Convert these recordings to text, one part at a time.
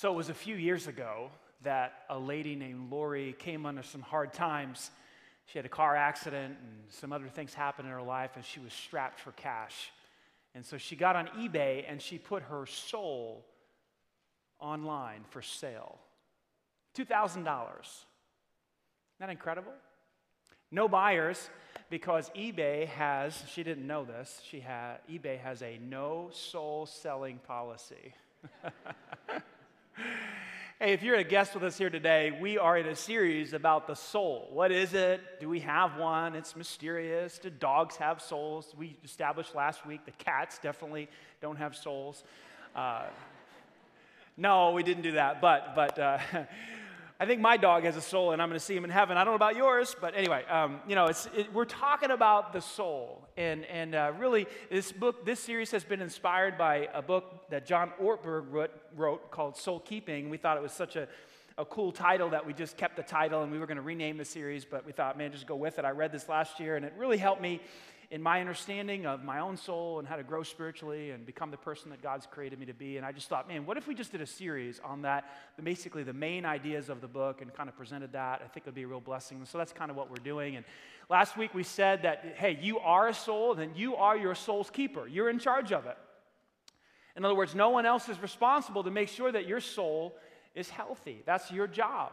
So it was a few years ago that a lady named Lori came under some hard times. She had a car accident and some other things happened in her life, and she was strapped for cash. And so she got on eBay and she put her soul online for sale $2,000. Isn't that incredible? No buyers because eBay has, she didn't know this, she had, eBay has a no soul selling policy. hey, if you're a guest with us here today, we are in a series about the soul. What is it? Do we have one? It's mysterious. Do dogs have souls? We established last week the cats definitely don't have souls. Uh, no, we didn't do that, but, but, uh, I think my dog has a soul, and I'm going to see him in heaven. I don't know about yours, but anyway, um, you know, it, we're talking about the soul, and and uh, really, this book, this series has been inspired by a book that John Ortberg wrote, wrote called Soul Keeping. We thought it was such a a cool title that we just kept the title, and we were going to rename the series, but we thought, man, just go with it. I read this last year, and it really helped me in my understanding of my own soul and how to grow spiritually and become the person that God's created me to be. And I just thought, man, what if we just did a series on that, basically the main ideas of the book and kind of presented that? I think it would be a real blessing. So that's kind of what we're doing. And last week we said that, hey, you are a soul, then you are your soul's keeper. You're in charge of it. In other words, no one else is responsible to make sure that your soul is healthy. That's your job.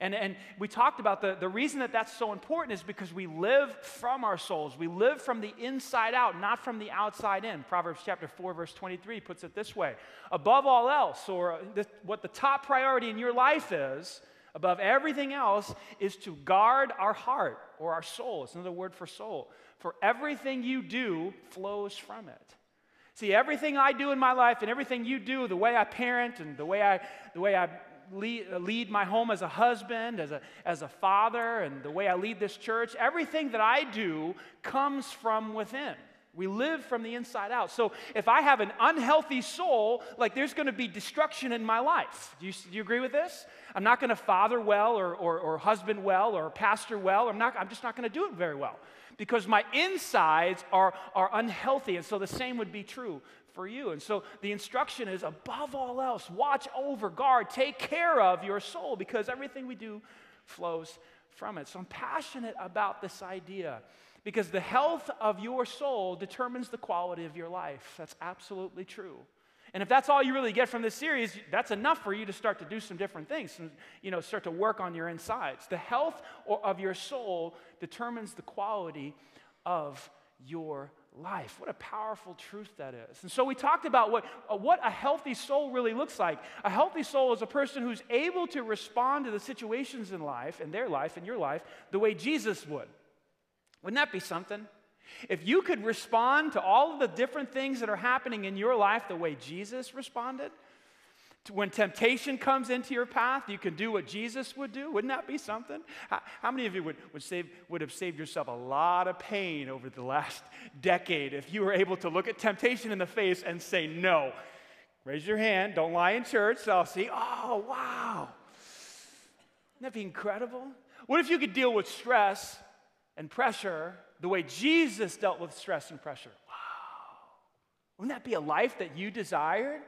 And, and we talked about the, the reason that that's so important is because we live from our souls. We live from the inside out, not from the outside in. Proverbs chapter 4, verse 23 puts it this way Above all else, or the, what the top priority in your life is, above everything else, is to guard our heart or our soul. It's another word for soul. For everything you do flows from it. See, everything I do in my life and everything you do, the way I parent and the way I, the way I lead, lead my home as a husband, as a, as a father, and the way I lead this church, everything that I do comes from within. We live from the inside out. So if I have an unhealthy soul, like there's going to be destruction in my life. Do you, do you agree with this? I'm not going to father well or, or, or husband well or pastor well. I'm, not, I'm just not going to do it very well because my insides are, are unhealthy. And so the same would be true for you. And so the instruction is above all else, watch over, guard, take care of your soul because everything we do flows from it. So I'm passionate about this idea because the health of your soul determines the quality of your life. That's absolutely true. And if that's all you really get from this series, that's enough for you to start to do some different things and you know start to work on your insides. The health of your soul determines the quality of your life. What a powerful truth that is. And so we talked about what, uh, what a healthy soul really looks like. A healthy soul is a person who's able to respond to the situations in life, in their life, in your life, the way Jesus would. Wouldn't that be something? If you could respond to all of the different things that are happening in your life the way Jesus responded, when temptation comes into your path, you can do what Jesus would do. Wouldn't that be something? How, how, many of you would, would, save, would have saved yourself a lot of pain over the last decade if you were able to look at temptation in the face and say no? Raise your hand. Don't lie in church. So I'll see. Oh, wow. Wouldn't that be incredible? What if you could deal with stress and pressure the way Jesus dealt with stress and pressure? Wow. Wouldn't that be a life that you desired?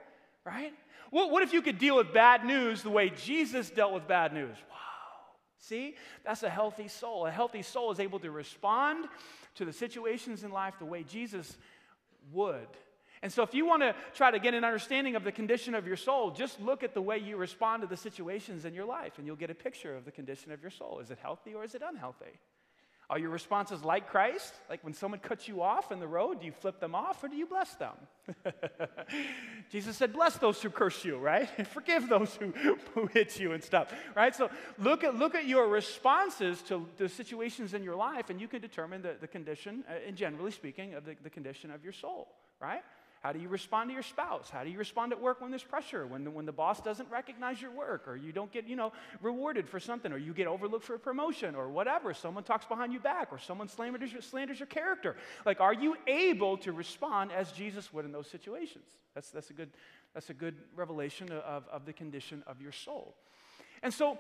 Right? What, what if you could deal with bad news the way Jesus dealt with bad news? Wow. See, that's a healthy soul. A healthy soul is able to respond to the situations in life the way Jesus would. And so, if you want to try to get an understanding of the condition of your soul, just look at the way you respond to the situations in your life, and you'll get a picture of the condition of your soul. Is it healthy or is it unhealthy? Are your responses like Christ? Like when someone cuts you off in the road, do you flip them off or do you bless them? Jesus said, Bless those who curse you, right? Forgive those who, who hit you and stuff, right? So look at, look at your responses to the situations in your life, and you can determine the, the condition, uh, and generally speaking, of the, the condition of your soul, right? How do you respond to your spouse? How do you respond at work when there's pressure, when the, when the boss doesn't recognize your work, or you don't get, you know, rewarded for something, or you get overlooked for a promotion, or whatever. Someone talks behind you back, or someone slanders your, slanders your character. Like, are you able to respond as Jesus would in those situations? That's, that's, a, good, that's a good revelation of, of the condition of your soul. And so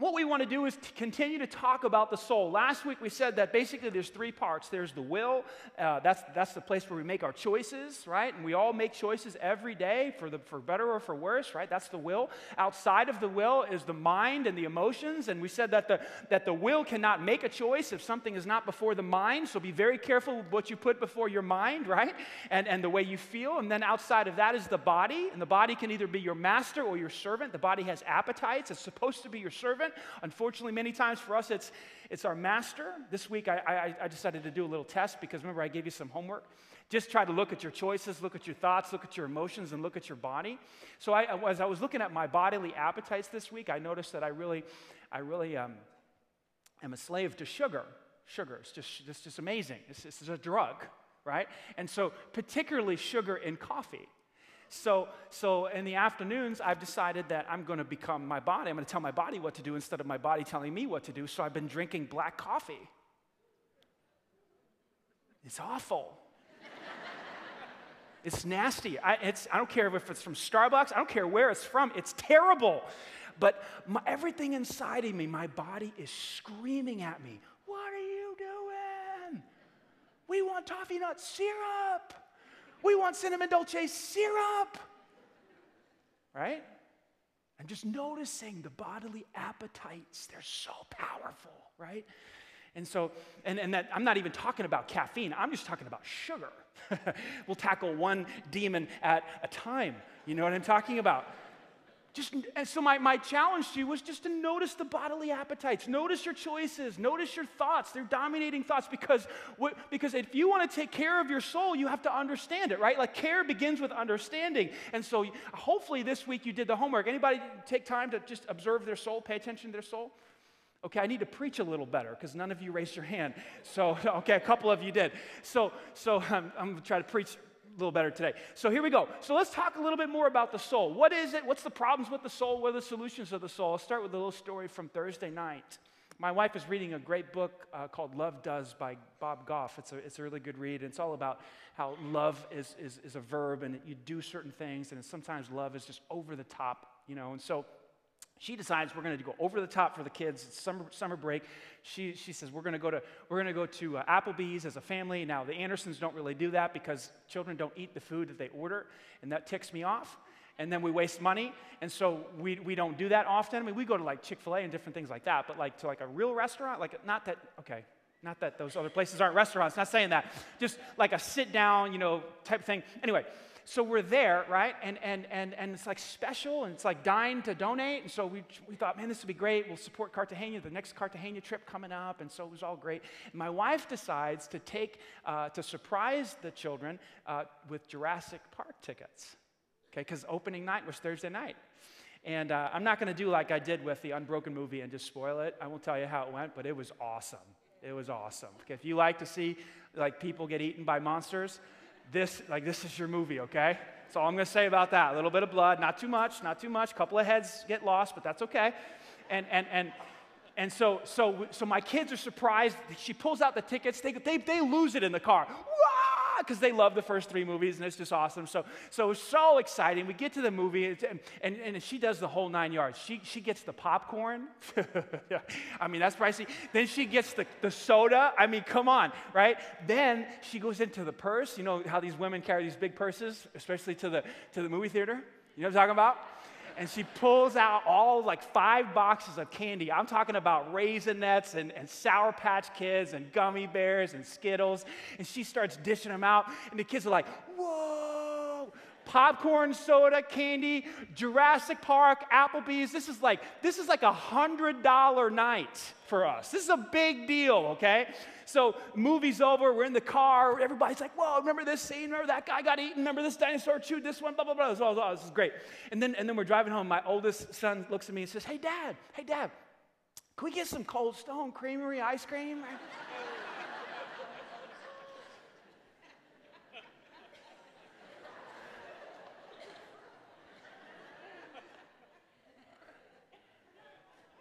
what we want to do is to continue to talk about the soul. Last week we said that basically there's three parts. There's the will. Uh, that's that's the place where we make our choices, right? And we all make choices every day for the for better or for worse, right? That's the will. Outside of the will is the mind and the emotions. And we said that the that the will cannot make a choice if something is not before the mind. So be very careful with what you put before your mind, right? And and the way you feel. And then outside of that is the body. And the body can either be your master or your servant. The body has appetites. It's supposed to be your servant servant. Unfortunately, many times for us, it's, it's our master. This week, I, I, I decided to do a little test because remember, I gave you some homework. Just try to look at your choices, look at your thoughts, look at your emotions, and look at your body. So, I, as I was looking at my bodily appetites this week, I noticed that I really, I really um, am a slave to sugar. Sugar, it's just, it's just amazing. This is a drug, right? And so, particularly sugar in coffee. So, so in the afternoons, I've decided that I'm going to become my body. I'm going to tell my body what to do instead of my body telling me what to do. So I've been drinking black coffee. It's awful. it's nasty. I, it's, I don't care if it's from Starbucks, I don't care where it's from. It's terrible. But my, everything inside of me, my body is screaming at me, What are you doing? We want toffee nut syrup. We want cinnamon dolce syrup. Right? And just noticing the bodily appetites, they're so powerful, right? And so, and, and that I'm not even talking about caffeine, I'm just talking about sugar. we'll tackle one demon at a time. You know what I'm talking about? Just, and so my, my challenge to you was just to notice the bodily appetites. Notice your choices. Notice your thoughts. They're dominating thoughts because, what, because if you want to take care of your soul, you have to understand it, right? Like care begins with understanding. And so hopefully this week you did the homework. Anybody take time to just observe their soul, pay attention to their soul? Okay, I need to preach a little better because none of you raised your hand. So, okay, a couple of you did. So, so um, I'm going to try to preach little better today. So here we go. So let's talk a little bit more about the soul. What is it? What's the problems with the soul? What are the solutions of the soul? I'll start with a little story from Thursday night. My wife is reading a great book uh, called Love Does by Bob Goff. It's a, it's a really good read. And it's all about how love is, is, is a verb and you do certain things, and sometimes love is just over the top, you know. And so she decides we're going to go over the top for the kids. It's summer, summer break. She, she says we're going to go to we're going to go to uh, Applebee's as a family. Now the Andersons don't really do that because children don't eat the food that they order, and that ticks me off. And then we waste money, and so we, we don't do that often. I mean, we go to like Chick Fil A and different things like that, but like to like a real restaurant, like not that okay, not that those other places aren't restaurants. Not saying that, just like a sit down, you know, type thing. Anyway, so we're there, right? And, and, and, and it's like special and it's like dying to donate. And so we, we thought, man, this would be great. We'll support Cartagena, the next Cartagena trip coming up. And so it was all great. And my wife decides to take, uh, to surprise the children uh, with Jurassic Park tickets. Okay, because opening night was Thursday night. And uh, I'm not going to do like I did with the Unbroken movie and just spoil it. I won't tell you how it went, but it was awesome. It was awesome. If you like to see like people get eaten by monsters, this, like, this is your movie, okay? That's all I'm gonna say about that. A little bit of blood, not too much, not too much. A couple of heads get lost, but that's okay. And, and, and, and so, so, so my kids are surprised. She pulls out the tickets. They, they, they lose it in the car because they love the first three movies and it's just awesome. So, so so exciting. We get to the movie and, and, and she does the whole nine yards. She, she gets the popcorn. I mean, that's pricey. Then she gets the, the soda. I mean, come on, right? Then she goes into the purse. You know how these women carry these big purses, especially to the, to the movie theater? You know what I'm talking about? And she pulls out all like five boxes of candy. I'm talking about Raisinets and, and Sour Patch Kids and gummy bears and Skittles. And she starts dishing them out, and the kids are like, whoa. Popcorn, soda, candy, Jurassic Park, Applebee's. This is like this is like a hundred dollar night for us. This is a big deal, okay? So, movie's over, we're in the car, everybody's like, whoa, remember this scene? Remember that guy got eaten? Remember this dinosaur chewed this one? Blah, blah, blah. This, is great. And then, and then we're driving home. My oldest son looks at me and says, hey, dad, hey, dad, can we get some Cold Stone Creamery ice cream?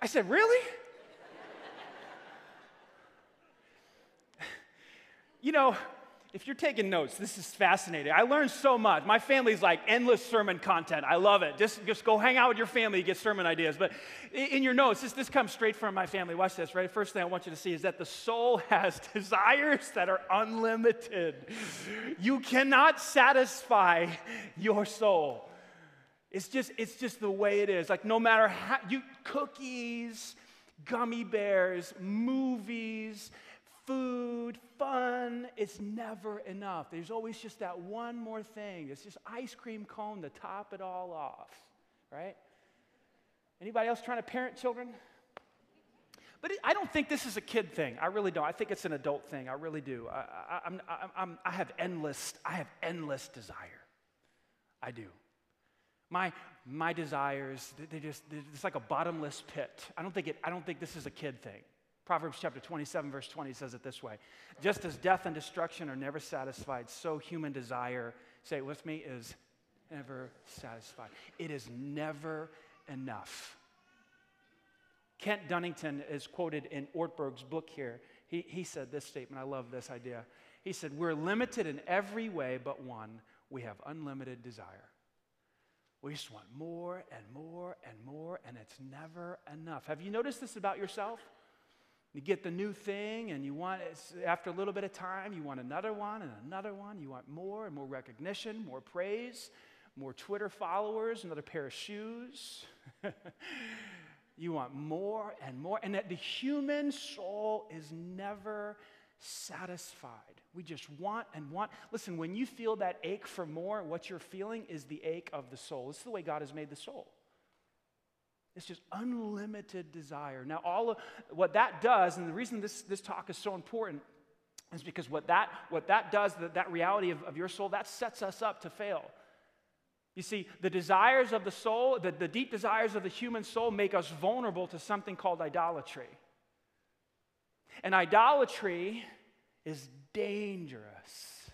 I said, Really? you know, if you're taking notes, this is fascinating. I learned so much. My family's like endless sermon content. I love it. Just, just go hang out with your family, get sermon ideas. But in your notes, this, this comes straight from my family. Watch this, right? First thing I want you to see is that the soul has desires that are unlimited. You cannot satisfy your soul. It's just, it's just the way it is. Like no matter how you cookies, gummy bears, movies, food, fun, it's never enough. There's always just that one more thing. It's just ice cream cone to top it all off, right? Anybody else trying to parent children? But I don't think this is a kid thing. I really don't. I think it's an adult thing. I really do. I, I, I'm, I'm, I have endless, I have endless desire. I do. My, my desires, they just, it's like a bottomless pit. I don't think it, I don't think this is a kid thing. Proverbs chapter 27, verse 20 says it this way Just as death and destruction are never satisfied, so human desire, say it with me, is never satisfied. It is never enough. Kent Dunnington is quoted in Ortberg's book here. He, he said this statement. I love this idea. He said, We're limited in every way but one. We have unlimited desire. We just want more and more and more, and it's never enough. Have you noticed this about yourself? You get the new thing, and you want, after a little bit of time, you want another one and another one. You want more and more recognition, more praise, more Twitter followers, another pair of shoes. you want more and more. And that the human soul is never satisfied. We just want and want. Listen, when you feel that ache for more, what you're feeling is the ache of the soul. This is the way God has made the soul. It's just unlimited desire. Now, all of what that does, and the reason this, this talk is so important is because what that, what that does, that, that reality of, of your soul, that sets us up to fail. You see, the desires of the soul, the, the deep desires of the human soul, make us vulnerable to something called idolatry. And idolatry is dangerous.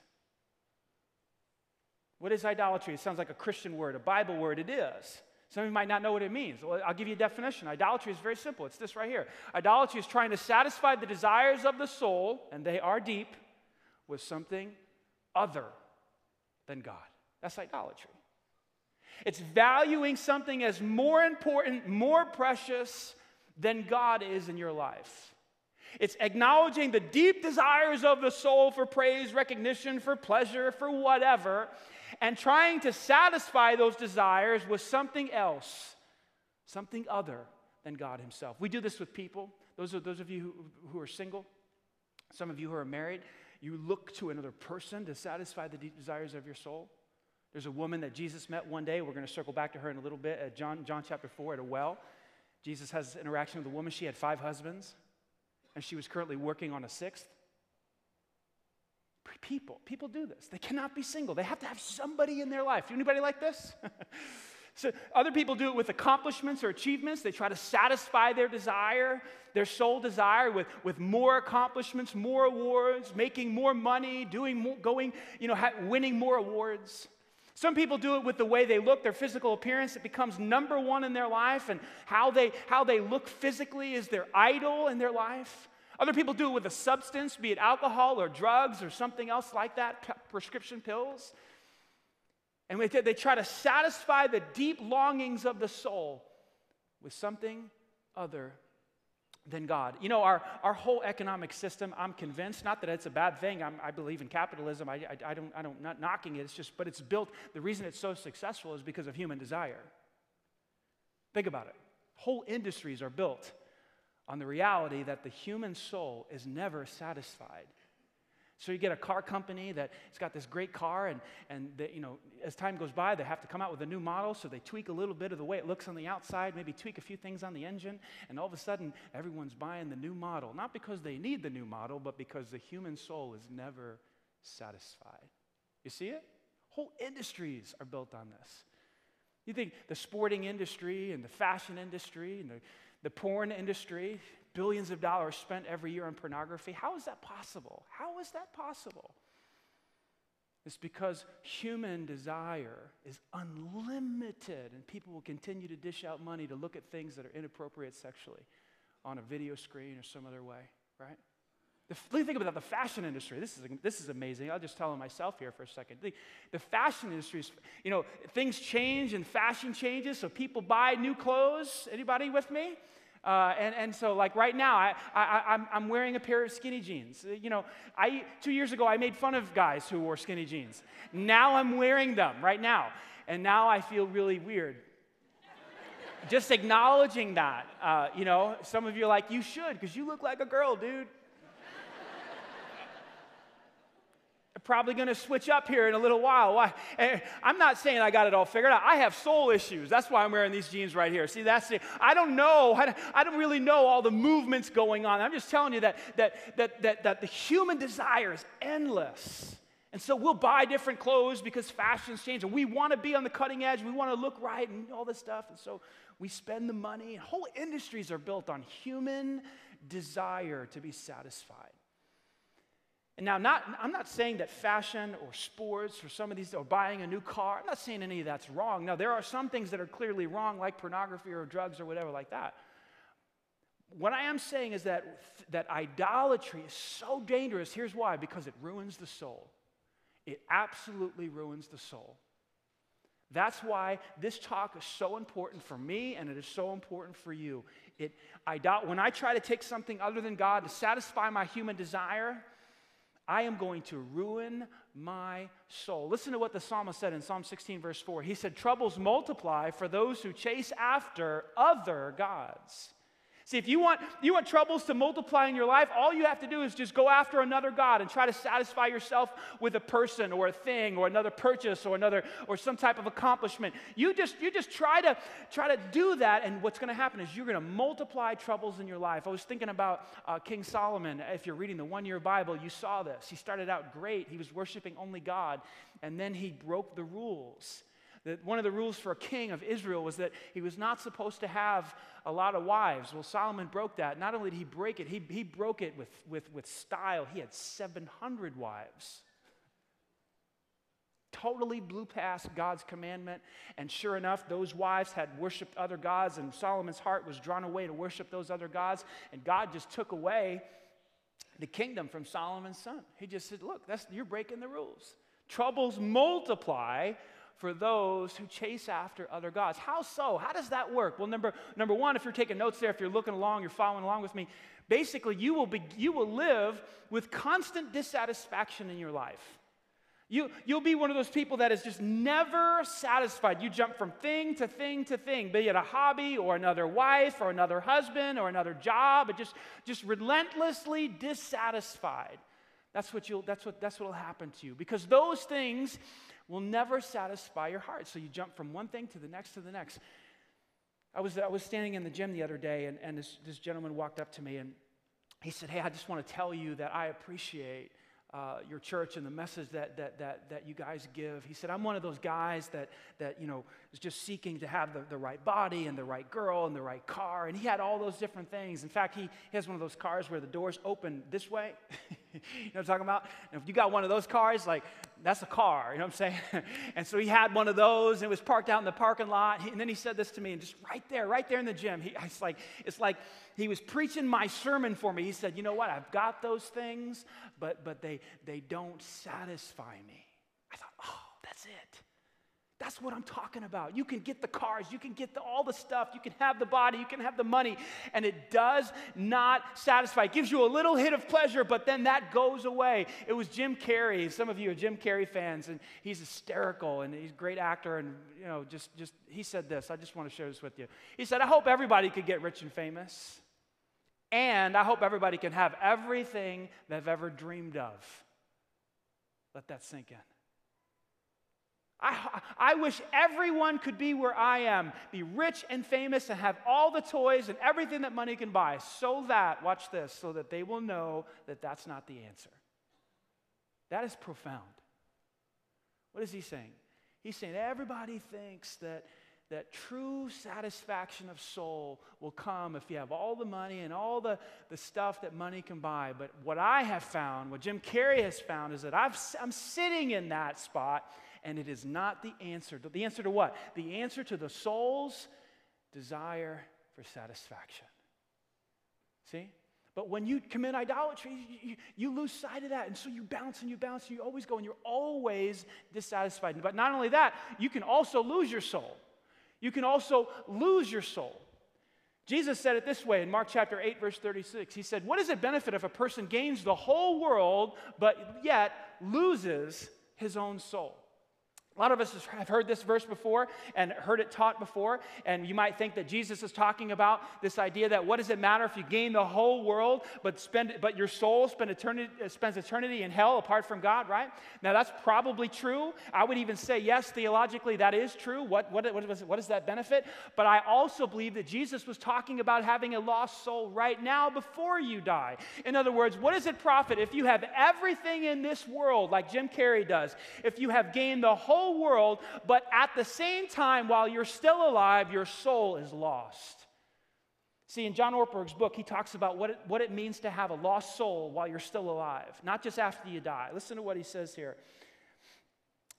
What is idolatry? It sounds like a Christian word, a Bible word. It is. Some of you might not know what it means. Well, I'll give you a definition. Idolatry is very simple. It's this right here. Idolatry is trying to satisfy the desires of the soul, and they are deep, with something other than God. That's idolatry. It's valuing something as more important, more precious than God is in your life. It's acknowledging the deep desires of the soul for praise, recognition, for pleasure, for whatever, and trying to satisfy those desires with something else, something other than God Himself. We do this with people. Those are those of you who, who are single, some of you who are married, you look to another person to satisfy the deep desires of your soul. There's a woman that Jesus met one day. We're going to circle back to her in a little bit at John, John chapter 4 at a well. Jesus has an interaction with a woman. She had five husbands, and she was currently working on a sixth. People, people do this. They cannot be single. They have to have somebody in their life. Do anybody like this? so other people do it with accomplishments or achievements. They try to satisfy their desire, their soul desire with, with more accomplishments, more awards, making more money, doing more, going, you know, winning more awards. Some people do it with the way they look, their physical appearance. It becomes number one in their life, and how they, how they look physically is their idol in their life. Other people do it with a substance, be it alcohol or drugs or something else like that, prescription pills. And they try to satisfy the deep longings of the soul with something other than God. You know, our, our whole economic system, I'm convinced, not that it's a bad thing, I'm, i believe in capitalism, I, I, I, don't, I don't, not knocking it, it's just, but it's built, the reason it's so successful is because of human desire. Think about it. Whole industries are built on the reality that the human soul is never satisfied. So you get a car company that has got this great car, and, and they, you know, as time goes by, they have to come out with a new model, so they tweak a little bit of the way it looks on the outside, maybe tweak a few things on the engine, and all of a sudden, everyone's buying the new model. Not because they need the new model, but because the human soul is never satisfied. You see it? Whole industries are built on this. You think the sporting industry and the fashion industry and the the porn industry, billions of dollars spent every year on pornography. How is that possible? How is that possible? It's because human desire is unlimited, and people will continue to dish out money to look at things that are inappropriate sexually on a video screen or some other way, right? The, think about the fashion industry. This is, this is amazing. I'll just tell myself here for a second. The, the fashion industry is, you know, things change and fashion changes, so people buy new clothes. Anybody with me? Uh, and, and so, like right now, I, I, I'm, I'm wearing a pair of skinny jeans. You know, I, two years ago, I made fun of guys who wore skinny jeans. Now I'm wearing them right now. And now I feel really weird. Just acknowledging that. Uh, you know, some of you are like, you should, because you look like a girl, dude. Probably going to switch up here in a little while. Why? Eh, I'm not saying I got it all figured out. I have soul issues. That's why I'm wearing these jeans right here. See, that's the, I don't know. I don't really know all the movements going on. I'm just telling you that, that, that, that, that the human desire is endless. And so we'll buy different clothes because fashions change. And we want to be on the cutting edge. We want to look right and all this stuff. And so we spend the money. Whole industries are built on human desire to be satisfied. And now, not, I'm not saying that fashion or sports or some of these, or buying a new car, I'm not saying any of that's wrong. Now, there are some things that are clearly wrong, like pornography or drugs or whatever like that. What I am saying is that, that idolatry is so dangerous. Here's why because it ruins the soul. It absolutely ruins the soul. That's why this talk is so important for me and it is so important for you. It, I, when I try to take something other than God to satisfy my human desire, I am going to ruin my soul. Listen to what the psalmist said in Psalm 16, verse 4. He said, Troubles multiply for those who chase after other gods. See, if you want, you want troubles to multiply in your life, all you have to do is just go after another God and try to satisfy yourself with a person or a thing or another purchase or another or some type of accomplishment. You just you just try to try to do that, and what's going to happen is you're going to multiply troubles in your life. I was thinking about uh, King Solomon. If you're reading the one-year Bible, you saw this. He started out great. He was worshiping only God, and then he broke the rules. That one of the rules for a king of Israel was that he was not supposed to have a lot of wives. Well, Solomon broke that. Not only did he break it, he, he broke it with, with, with style. He had 700 wives. Totally blew past God's commandment. And sure enough, those wives had worshiped other gods, and Solomon's heart was drawn away to worship those other gods. And God just took away the kingdom from Solomon's son. He just said, Look, that's, you're breaking the rules. Troubles multiply for those who chase after other gods. How so? How does that work? Well, number, number one, if you're taking notes there, if you're looking along, you're following along with me, basically you will, be, you will live with constant dissatisfaction in your life. You, you'll be one of those people that is just never satisfied. You jump from thing to thing to thing, be it a hobby or another wife or another husband or another job, but just, just relentlessly dissatisfied. That's what, you'll, that's, what, that's what will happen to you. Because those things will never satisfy your heart. So you jump from one thing to the next to the next. I was, I was standing in the gym the other day, and, and this, this gentleman walked up to me and he said, Hey, I just want to tell you that I appreciate uh, your church and the message that, that, that, that you guys give. He said, I'm one of those guys that, that you know, is just seeking to have the, the right body and the right girl and the right car. And he had all those different things. In fact, he, he has one of those cars where the doors open this way. you know what I'm talking about? And if you got one of those cars, like, that's a car, you know what I'm saying? and so he had one of those and it was parked out in the parking lot. And then he said this to me, and just right there, right there in the gym, he, it's like, it's like he was preaching my sermon for me. He said, You know what? I've got those things, but, but they, they don't satisfy me. I thought, Oh, that's it. That's what I'm talking about. You can get the cars, you can get the, all the stuff, you can have the body, you can have the money, and it does not satisfy. It gives you a little hit of pleasure, but then that goes away. It was Jim Carrey. Some of you are Jim Carrey fans, and he's hysterical and he's a great actor. And you know, just just he said this. I just want to share this with you. He said, "I hope everybody could get rich and famous." And I hope everybody can have everything they've ever dreamed of. Let that sink in. I, I wish everyone could be where I am, be rich and famous, and have all the toys and everything that money can buy, so that, watch this, so that they will know that that's not the answer. That is profound. What is he saying? He's saying everybody thinks that that true satisfaction of soul will come if you have all the money and all the, the stuff that money can buy. But what I have found, what Jim Carrey has found, is that I've, I'm sitting in that spot and it is not the answer. The answer to what? The answer to the soul's desire for satisfaction. See? But when you commit idolatry, you, you, lose sight of that. And so you bounce and you bounce and you always go and you're always dissatisfied. But not only that, you can also lose your soul. You can also lose your soul. Jesus said it this way in Mark chapter 8, verse 36. He said, What does it benefit if a person gains the whole world, but yet loses his own soul? A lot of us have heard this verse before and heard it taught before, and you might think that Jesus is talking about this idea that what does it matter if you gain the whole world, but spend but your soul spend eternity, uh, spends eternity in hell apart from God, right? Now that's probably true. I would even say yes, theologically that is true. What what what, what does that benefit? But I also believe that Jesus was talking about having a lost soul right now before you die. In other words, what does it profit if you have everything in this world, like Jim Carrey does, if you have gained the whole whole world, but at the same time, while you're still alive, your soul is lost. See, in John Ortberg's book, he talks about what it, what it means to have a lost soul while you're still alive, not just after you die. Listen to what he says here.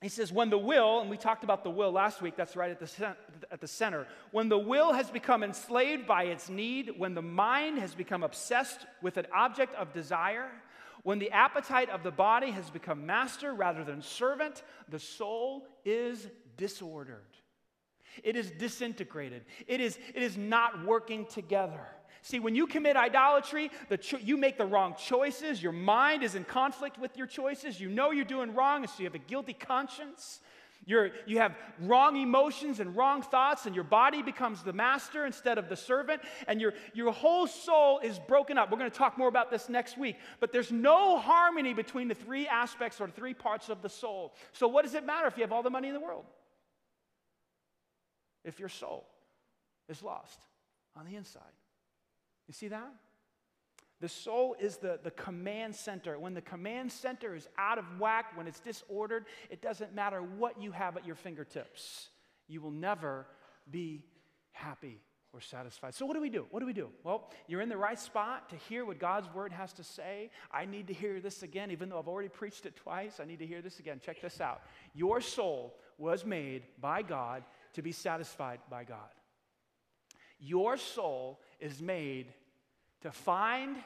He says, when the will, and we talked about the will last week, that's right at the, at the center. When the will has become enslaved by its need, when the mind has become obsessed with an object of desire, when the appetite of the body has become master rather than servant, the soul is disordered. It is disintegrated. It is, it is not working together. See, when you commit idolatry, the cho- you make the wrong choices. Your mind is in conflict with your choices. You know you're doing wrong, and so you have a guilty conscience. You're, you have wrong emotions and wrong thoughts, and your body becomes the master instead of the servant, and your, your whole soul is broken up. We're going to talk more about this next week, but there's no harmony between the three aspects or three parts of the soul. So, what does it matter if you have all the money in the world? If your soul is lost on the inside. You see that? The soul is the, the command center. When the command center is out of whack, when it's disordered, it doesn't matter what you have at your fingertips. You will never be happy or satisfied. So, what do we do? What do we do? Well, you're in the right spot to hear what God's word has to say. I need to hear this again, even though I've already preached it twice. I need to hear this again. Check this out. Your soul was made by God to be satisfied by God. Your soul is made to find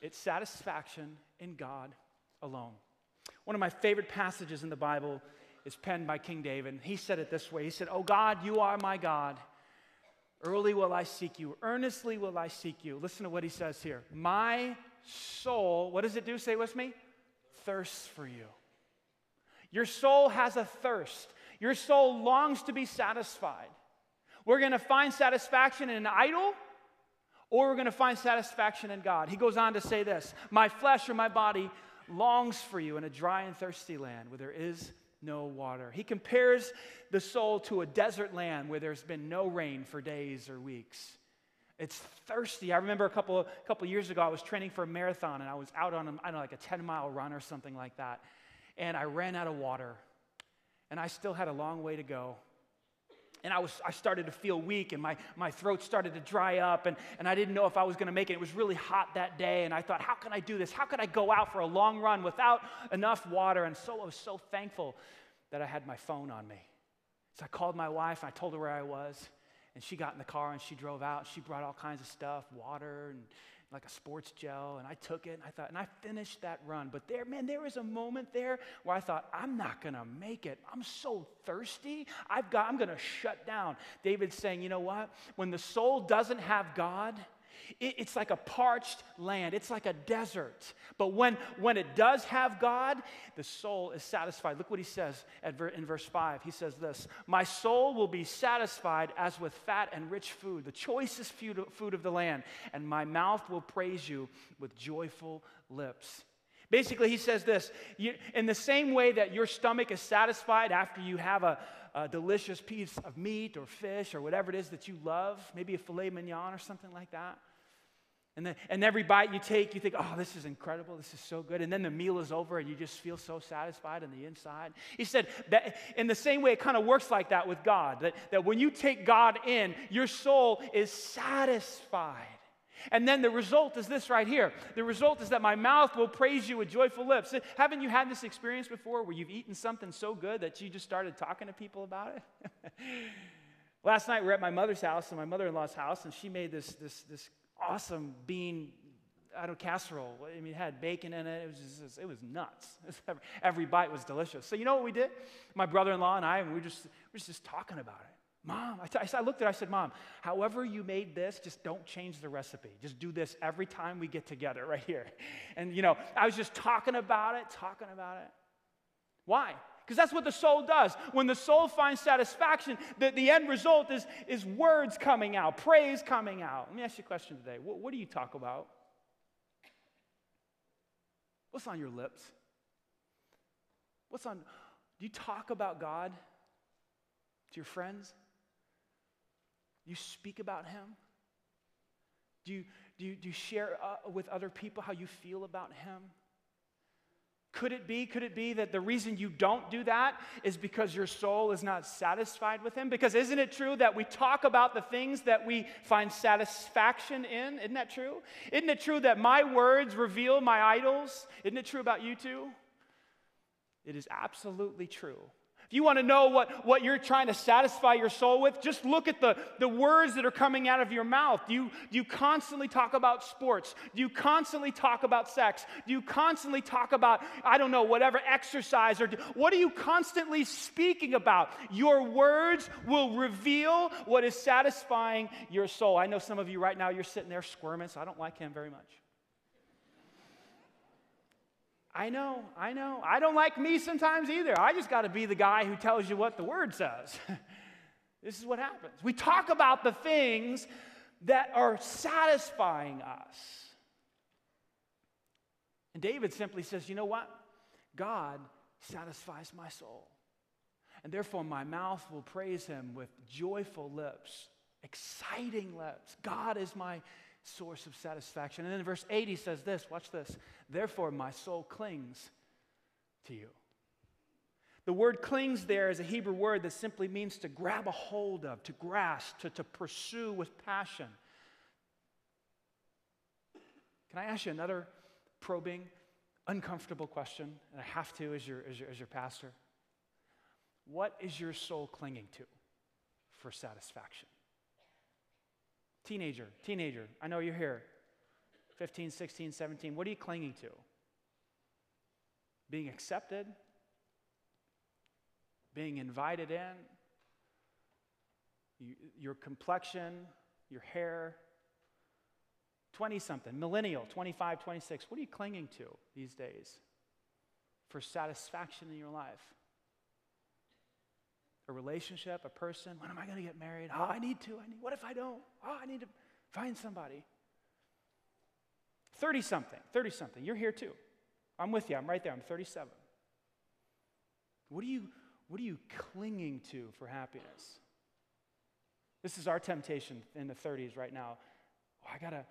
its satisfaction in God alone. One of my favorite passages in the Bible is penned by King David. He said it this way He said, Oh God, you are my God. Early will I seek you, earnestly will I seek you. Listen to what he says here. My soul, what does it do? Say with me. Thirsts for you. Your soul has a thirst. Your soul longs to be satisfied. We're going to find satisfaction in an idol or we're going to find satisfaction in God. He goes on to say this My flesh or my body longs for you in a dry and thirsty land where there is no water. He compares the soul to a desert land where there's been no rain for days or weeks. It's thirsty. I remember a couple, a couple years ago, I was training for a marathon and I was out on, a, I don't know, like a 10 mile run or something like that. And I ran out of water. And I still had a long way to go and I, was, I started to feel weak and my, my throat started to dry up and, and I didn't know if I was going to make it. It was really hot that day and I thought, how can I do this? How can I go out for a long run without enough water? And so I was so thankful that I had my phone on me. So I called my wife and I told her where I was and she got in the car and she drove out. She brought all kinds of stuff, water and like a sports gel, and I took it and I thought, and I finished that run. But there, man, there was a moment there where I thought, I'm not gonna make it. I'm so thirsty. I've got, I'm gonna shut down. David's saying, you know what? When the soul doesn't have God, it, it's like a parched land, it's like a desert. But when, when it does have God, the soul is satisfied. Look what he says ver, in verse 5. He says this My soul will be satisfied as with fat and rich food, the choicest food, food of the land, and my mouth will praise you with joyful lips. Basically, he says this you, in the same way that your stomach is satisfied after you have a, a, delicious piece of meat or fish or whatever it is that you love, maybe a filet mignon or something like that. And, then, and every bite you take, you think, oh, this is incredible. This is so good. And then the meal is over and you just feel so satisfied on the inside. He said that in the same way, it kind of works like that with God. That, that when you take God in, your soul is satisfied. And then the result is this right here. The result is that my mouth will praise you with joyful lips. Uh, haven't you had this experience before where you've eaten something so good that you just started talking to people about it? Last night we are at my mother's house and my mother in law's house, and she made this, this, this awesome bean out of casserole. I mean, it had bacon in it. It was just, it was nuts. Every bite was delicious. So you know what we did? My brother-in-law and I, we were just, we were just talking about it. Mom, I, t- I looked at her, I said, Mom, however you made this, just don't change the recipe. Just do this every time we get together right here. And, you know, I was just talking about it, talking about it. Why? Because that's what the soul does. When the soul finds satisfaction, the, the end result is, is words coming out, praise coming out. Let me ask you a question today. What, what do you talk about? What's on your lips? What's on, do you talk about God to your friends? You speak about Him? Do you, do you, do you share uh, with other people how you feel about Him? Could it be, could it be that the reason you don't do that is because your soul is not satisfied with Him? Because isn't it true that we talk about the things that we find satisfaction in? Isn't that true? Isn't it true that my words reveal my idols? Isn't it true about you too? It is absolutely true. If you want to know what, what you're trying to satisfy your soul with, just look at the, the words that are coming out of your mouth. Do you, do you constantly talk about sports? Do you constantly talk about sex? Do you constantly talk about, I don't know, whatever exercise? Or do, what are you constantly speaking about? Your words will reveal what is satisfying your soul. I know some of you right now, you're sitting there squirming, so I don't like him very much. I know, I know. I don't like me sometimes either. I just got to be the guy who tells you what the word says. this is what happens. We talk about the things that are satisfying us. And David simply says, You know what? God satisfies my soul. And therefore, my mouth will praise him with joyful lips, exciting lips. God is my source of satisfaction. And then in verse 8, he says this watch this. Therefore, my soul clings to you. The word clings there is a Hebrew word that simply means to grab a hold of, to grasp, to, to pursue with passion. Can I ask you another probing, uncomfortable question? And I have to as your, as your, as your pastor. What is your soul clinging to for satisfaction? Teenager, teenager, I know you're here. 15, 16, 17. What are you clinging to? Being accepted? Being invited in? You, your complexion? Your hair? 20 something, millennial, 25, 26. What are you clinging to these days for satisfaction in your life? A relationship, a person. When am I going to get married? Oh, I need to. I need, what if I don't? Oh, I need to find somebody. 30 something, 30 something. You're here too. I'm with you. I'm right there. I'm 37. What are you, what are you clinging to for happiness? This is our temptation in the 30s right now. Oh, I got to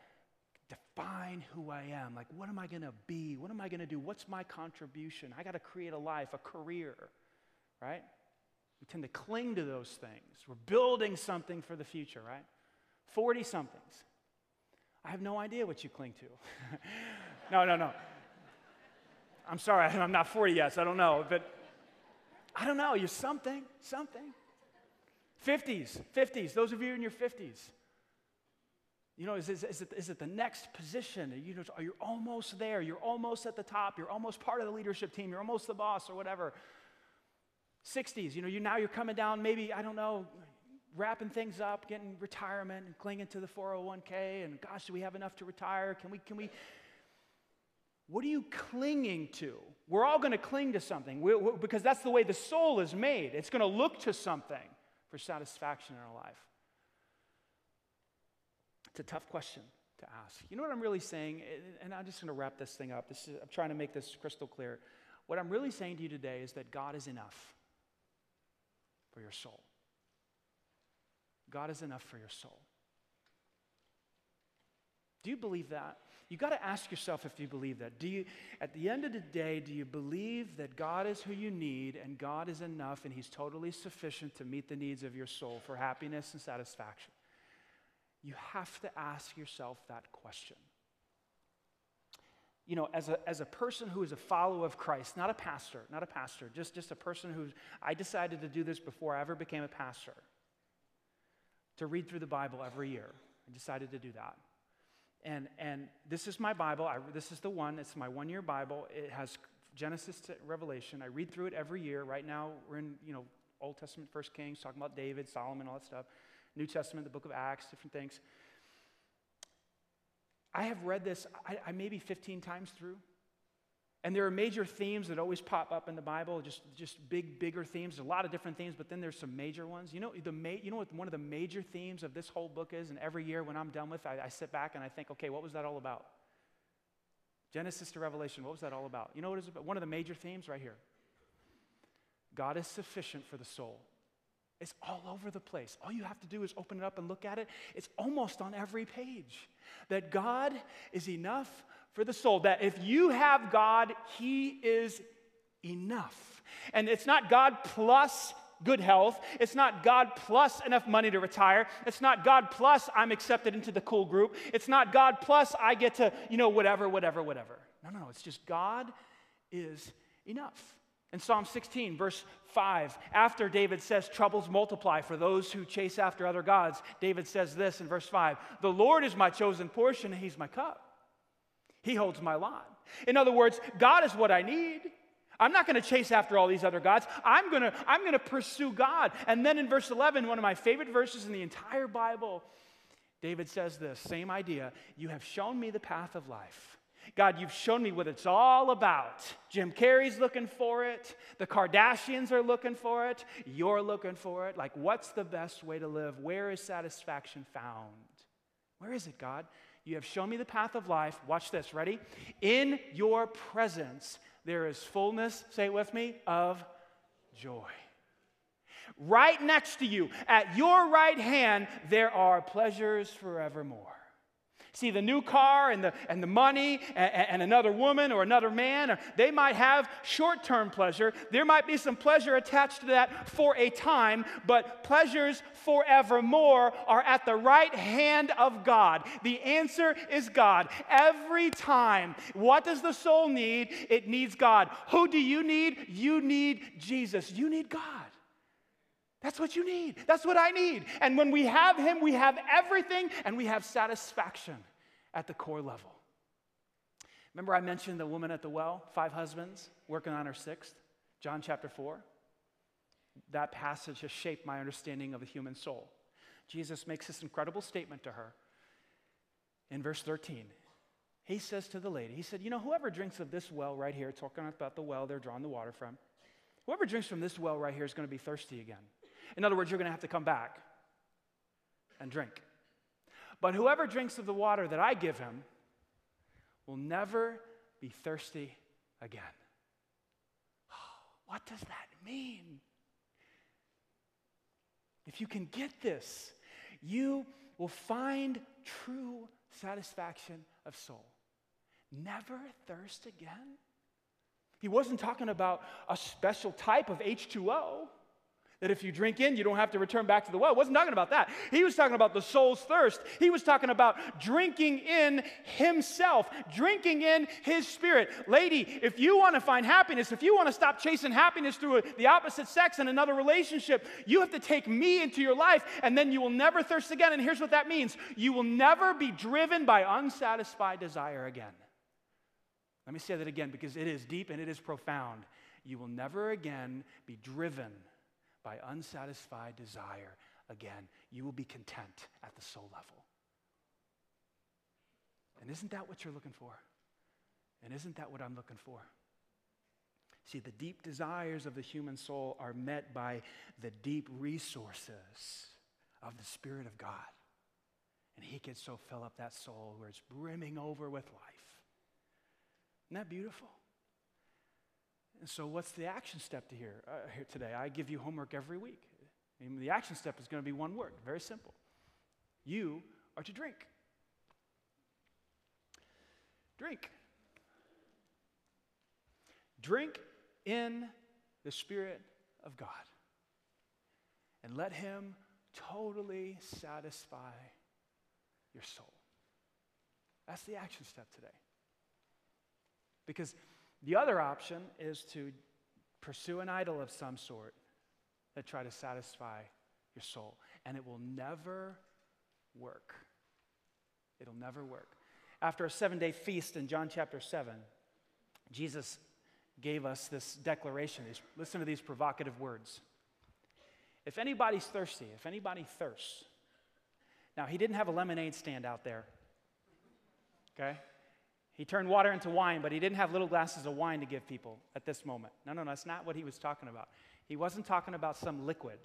define who I am. Like, what am I going to be? What am I going to do? What's my contribution? I got to create a life, a career, right? We tend to cling to those things. We're building something for the future, right? 40 somethings. I have no idea what you cling to. no, no, no. I'm sorry, I'm not 40 yet, so I don't know. But I don't know, you're something, something. 50s, 50s, those of you in your 50s. You know, is, is, is, it, is it the next position? You know, are you almost there? You're almost at the top. You're almost part of the leadership team. You're almost the boss or whatever. 60s, you know, you now you're coming down, maybe, I don't know, wrapping things up, getting retirement and clinging to the 401k, and gosh, do we have enough to retire? Can we, can we? What are you clinging to? We're all going to cling to something we, we, because that's the way the soul is made. It's going to look to something for satisfaction in our life. It's a tough question to ask. You know what I'm really saying? And I'm just going to wrap this thing up. This is, I'm trying to make this crystal clear. What I'm really saying to you today is that God is enough for your soul. God is enough for your soul. Do you believe that? You got to ask yourself if you believe that. Do you at the end of the day do you believe that God is who you need and God is enough and he's totally sufficient to meet the needs of your soul for happiness and satisfaction? You have to ask yourself that question you know, as a, as a person who is a follower of Christ, not a pastor, not a pastor, just, just a person who I decided to do this before I ever became a pastor, to read through the Bible every year. I decided to do that. And, and this is my Bible. I, this is the one. It's my one year Bible. It has Genesis to Revelation. I read through it every year. Right now, we're in, you know, Old Testament, First Kings, talking about David, Solomon, all that stuff. New Testament, the book of Acts, different things. I have read this, I, I maybe 15 times through. And there are major themes that always pop up in the Bible, just, just big, bigger themes. A lot of different themes, but then there's some major ones. You know, the ma- you know what one of the major themes of this whole book is? And every year when I'm done with it, I, sit back and I think, okay, what was that all about? Genesis to Revelation, what was that all about? You know what is about? One of the major themes right here. God is sufficient for the soul. It's all over the place. All you have to do is open it up and look at it. It's almost on every page. That God is enough for the soul. That if you have God, He is enough. And it's not God plus good health. It's not God plus enough money to retire. It's not God plus I'm accepted into the cool group. It's not God plus I get to, you know, whatever, whatever, whatever. No, no, no. It's just God is enough. In Psalm 16, verse 5, after David says, Troubles multiply for those who chase after other gods, David says this in verse 5 The Lord is my chosen portion, and He's my cup. He holds my lot. In other words, God is what I need. I'm not going to chase after all these other gods. I'm going to I'm going to pursue God. And then in verse 11, one of my favorite verses in the entire Bible, David says this same idea You have shown me the path of life. God, you've shown me what it's all about. Jim Carrey's looking for it. The Kardashians are looking for it. You're looking for it. Like, what's the best way to live? Where is satisfaction found? Where is it, God? You have shown me the path of life. Watch this. Ready? In your presence, there is fullness, say it with me, of joy. Right next to you, at your right hand, there are pleasures forevermore. See, the new car and the, and the money and, and another woman or another man, or they might have short term pleasure. There might be some pleasure attached to that for a time, but pleasures forevermore are at the right hand of God. The answer is God. Every time, what does the soul need? It needs God. Who do you need? You need Jesus. You need God. That's what you need. That's what I need. And when we have Him, we have everything and we have satisfaction at the core level. Remember, I mentioned the woman at the well, five husbands, working on her sixth? John chapter 4. That passage has shaped my understanding of the human soul. Jesus makes this incredible statement to her in verse 13. He says to the lady, He said, You know, whoever drinks of this well right here, talking about the well they're drawing the water from, whoever drinks from this well right here is going to be thirsty again. In other words, you're going to have to come back and drink. But whoever drinks of the water that I give him will never be thirsty again. What does that mean? If you can get this, you will find true satisfaction of soul. Never thirst again. He wasn't talking about a special type of H2O. That if you drink in, you don't have to return back to the well. He wasn't talking about that. He was talking about the soul's thirst. He was talking about drinking in himself, drinking in his spirit. Lady, if you want to find happiness, if you want to stop chasing happiness through the opposite sex and another relationship, you have to take me into your life, and then you will never thirst again. And here's what that means you will never be driven by unsatisfied desire again. Let me say that again because it is deep and it is profound. You will never again be driven by unsatisfied desire again. You will be content at the soul level. And isn't that what you're looking for? And isn't that what I'm looking for? See, the deep desires of the human soul are met by the deep resources of the Spirit of God. And He can so fill up that soul where it's brimming over with life. Isn't that beautiful? And so, what's the action step to here, uh, here today? I give you homework every week. Mean, the action step is going to be one word, very simple. You are to drink. Drink. Drink in the Spirit of God. And let Him totally satisfy your soul. That's the action step today. Because the other option is to pursue an idol of some sort that try to satisfy your soul, and it will never work. It'll never work. After a seven day feast in John chapter 7, Jesus gave us this declaration. Listen to these provocative words. If anybody's thirsty, if anybody thirsts, now he didn't have a lemonade stand out there, okay? He turned water into wine, but he didn't have little glasses of wine to give people at this moment. No, no, no, that's not what he was talking about. He wasn't talking about some liquid.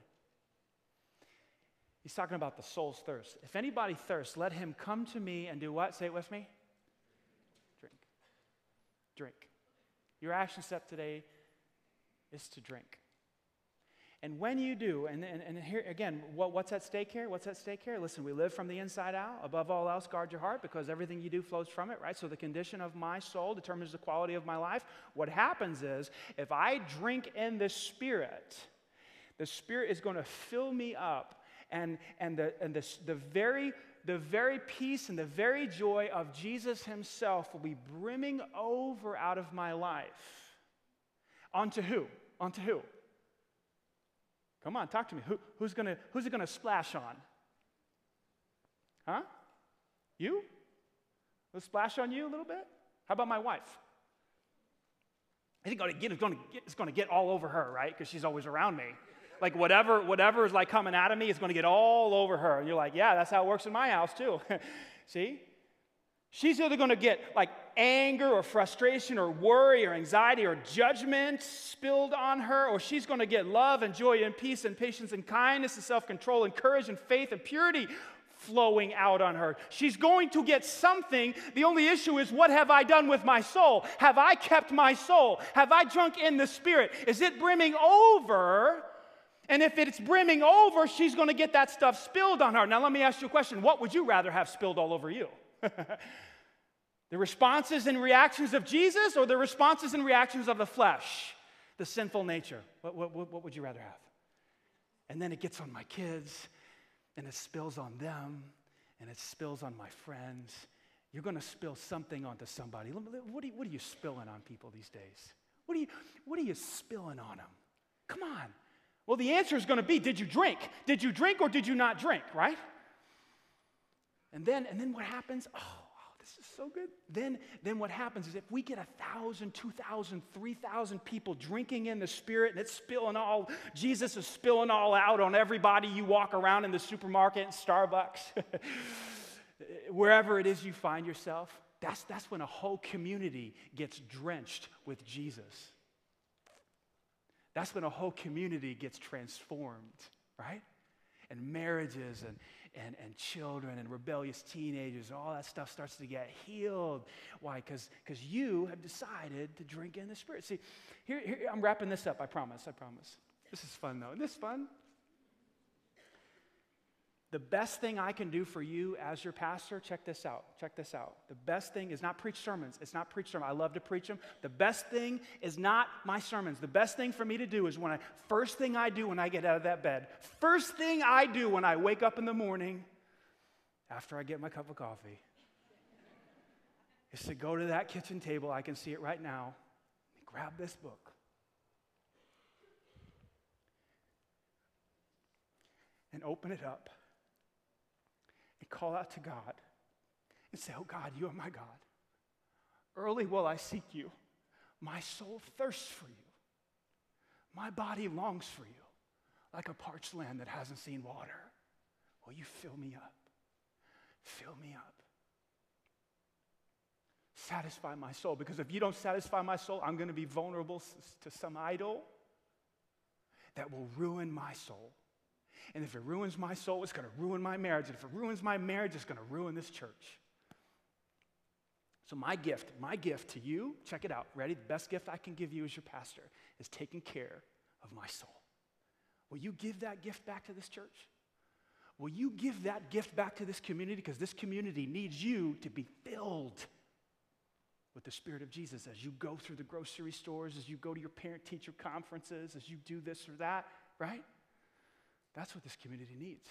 He's talking about the soul's thirst. If anybody thirsts, let him come to me and do what? Say it with me. Drink. Drink. Your action step today is to drink. And when you do, and, and, and here again, what, what's at stake here? What's at stake here? Listen, we live from the inside out. Above all else, guard your heart because everything you do flows from it, right? So the condition of my soul determines the quality of my life. What happens is, if I drink in the Spirit, the Spirit is going to fill me up, and, and, the, and the, the, very, the very peace and the very joy of Jesus Himself will be brimming over out of my life. Onto who? Onto who? Come on, talk to me. Who, who's, gonna, who's it going to splash on? Huh? You? Will splash on you a little bit? How about my wife? I think it's going to get, it's going to get all over her, right? Because she's always around me. Like whatever, whatever is like coming out of me is going to get all over her. And you're like, yeah, that's how it works in my house too. See? She's either going to get like anger or frustration or worry or anxiety or judgment spilled on her, or she's going to get love and joy and peace and patience and kindness and self control and courage and faith and purity flowing out on her. She's going to get something. The only issue is what have I done with my soul? Have I kept my soul? Have I drunk in the Spirit? Is it brimming over? And if it's brimming over, she's going to get that stuff spilled on her. Now, let me ask you a question. What would you rather have spilled all over you? the responses and reactions of Jesus or the responses and reactions of the flesh, the sinful nature? What, what, what would you rather have? And then it gets on my kids, and it spills on them, and it spills on my friends. You're going to spill something onto somebody. What are, you, what are you spilling on people these days? What are you, what are you spilling on them? Come on. Well, the answer is going to be did you drink? Did you drink or did you not drink, right? And then, and then what happens? Oh, this is so good. Then, then what happens is if we get a thousand, two thousand, three thousand people drinking in the Spirit and it's spilling all, Jesus is spilling all out on everybody you walk around in the supermarket, and Starbucks, wherever it is you find yourself, that's, that's when a whole community gets drenched with Jesus. That's when a whole community gets transformed, right? And marriages and, and, and children and rebellious teenagers, all that stuff starts to get healed. Why? Because you have decided to drink in the Spirit. See, here, here, I'm wrapping this up, I promise, I promise. This is fun, though. Isn't this fun? The best thing I can do for you as your pastor, check this out. Check this out. The best thing is not preach sermons. It's not preach sermons. I love to preach them. The best thing is not my sermons. The best thing for me to do is when I, first thing I do when I get out of that bed, first thing I do when I wake up in the morning after I get my cup of coffee is to go to that kitchen table. I can see it right now. Grab this book. And open it up call out to God and say, Oh God, you are my God. Early will I seek you. My soul thirsts for you. My body longs for you like a parched land that hasn't seen water. Will you fill me up? Fill me up. Satisfy my soul because if you don't satisfy my soul, I'm going to be vulnerable to some idol that will ruin my soul. And if it ruins my soul, it's going to ruin my marriage. And if it ruins my marriage, it's going to ruin this church. So, my gift, my gift to you, check it out. Ready? The best gift I can give you as your pastor is taking care of my soul. Will you give that gift back to this church? Will you give that gift back to this community? Because this community needs you to be filled with the Spirit of Jesus as you go through the grocery stores, as you go to your parent teacher conferences, as you do this or that, right? That's what this community needs.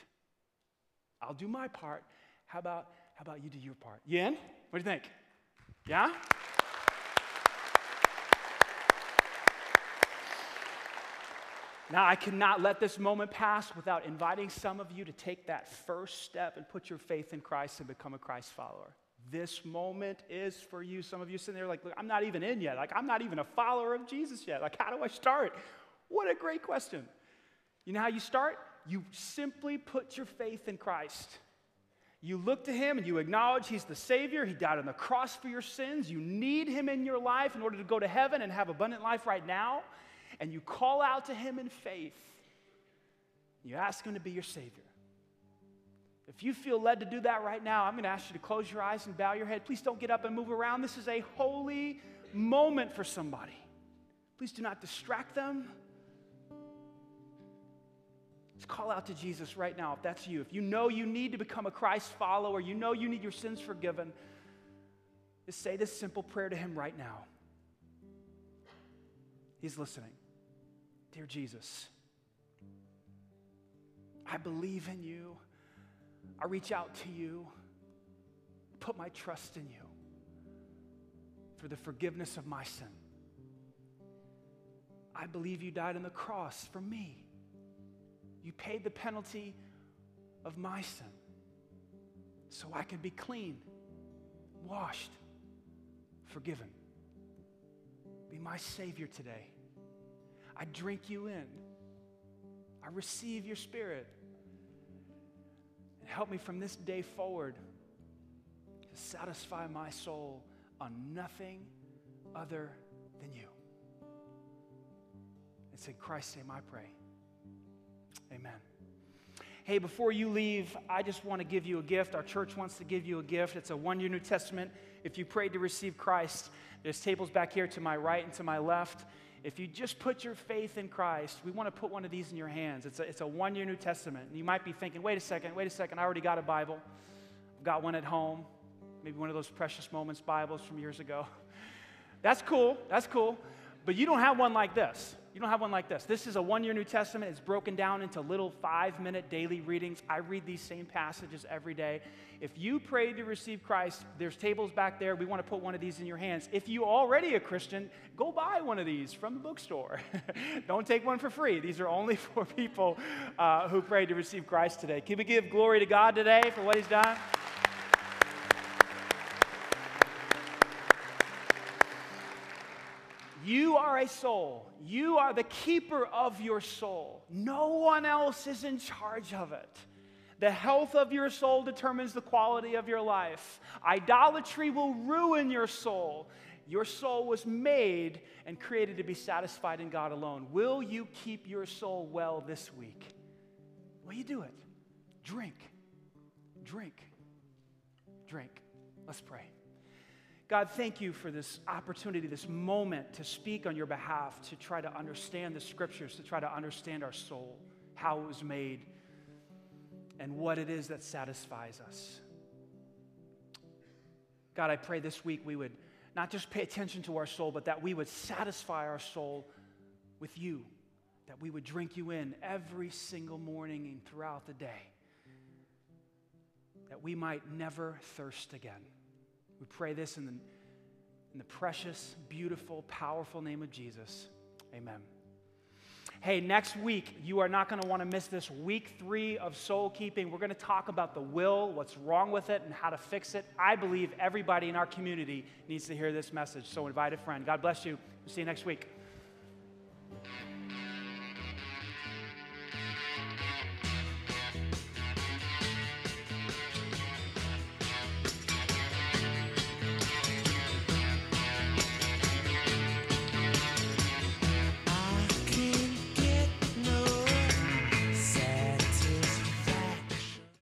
I'll do my part. How about, how about you do your part? Yin, what do you think? Yeah? Now, I cannot let this moment pass without inviting some of you to take that first step and put your faith in Christ and become a Christ follower. this moment is for you. Some of you sitting there like, Look, I'm not even in yet. Like, I'm not even a follower of Jesus yet. Like, how do I start? What a great question. You know how you start? You simply put your faith in Christ. You look to him and you acknowledge he's the Savior. He died on the cross for your sins. You need him in your life in order to go to heaven and have abundant life right now. And you call out to him in faith. You ask him to be your Savior. If you feel led to do that right now, I'm going to ask you to close your eyes and bow your head. Please don't get up and move around. This is a holy moment for somebody. Please do not distract them. Call out to Jesus right now if that's you. If you know you need to become a Christ follower, you know you need your sins forgiven, just say this simple prayer to Him right now. He's listening. Dear Jesus, I believe in you. I reach out to you, put my trust in you for the forgiveness of my sin. I believe you died on the cross for me. You paid the penalty of my sin so I could be clean, washed, forgiven. Be my Savior today. I drink you in. I receive your Spirit. And help me from this day forward to satisfy my soul on nothing other than you. It's in Christ's name I pray. Amen. Hey, before you leave, I just want to give you a gift. Our church wants to give you a gift. It's a one year New Testament. If you prayed to receive Christ, there's tables back here to my right and to my left. If you just put your faith in Christ, we want to put one of these in your hands. It's a, it's a one year New Testament. And you might be thinking, wait a second, wait a second, I already got a Bible. I've got one at home. Maybe one of those precious moments Bibles from years ago. That's cool, that's cool. But you don't have one like this. You don't have one like this. This is a one year New Testament. It's broken down into little five minute daily readings. I read these same passages every day. If you prayed to receive Christ, there's tables back there. We want to put one of these in your hands. If you already a Christian, go buy one of these from the bookstore. don't take one for free. These are only for people uh, who prayed to receive Christ today. Can we give glory to God today for what He's done? You are a soul. You are the keeper of your soul. No one else is in charge of it. The health of your soul determines the quality of your life. Idolatry will ruin your soul. Your soul was made and created to be satisfied in God alone. Will you keep your soul well this week? Will you do it? Drink, drink, drink. Let's pray. God, thank you for this opportunity, this moment to speak on your behalf, to try to understand the scriptures, to try to understand our soul, how it was made, and what it is that satisfies us. God, I pray this week we would not just pay attention to our soul, but that we would satisfy our soul with you, that we would drink you in every single morning and throughout the day, that we might never thirst again. We pray this in the, in the precious, beautiful, powerful name of Jesus. Amen. Hey, next week, you are not going to want to miss this week three of soul keeping. We're going to talk about the will, what's wrong with it, and how to fix it. I believe everybody in our community needs to hear this message. So invite a friend. God bless you. We'll see you next week.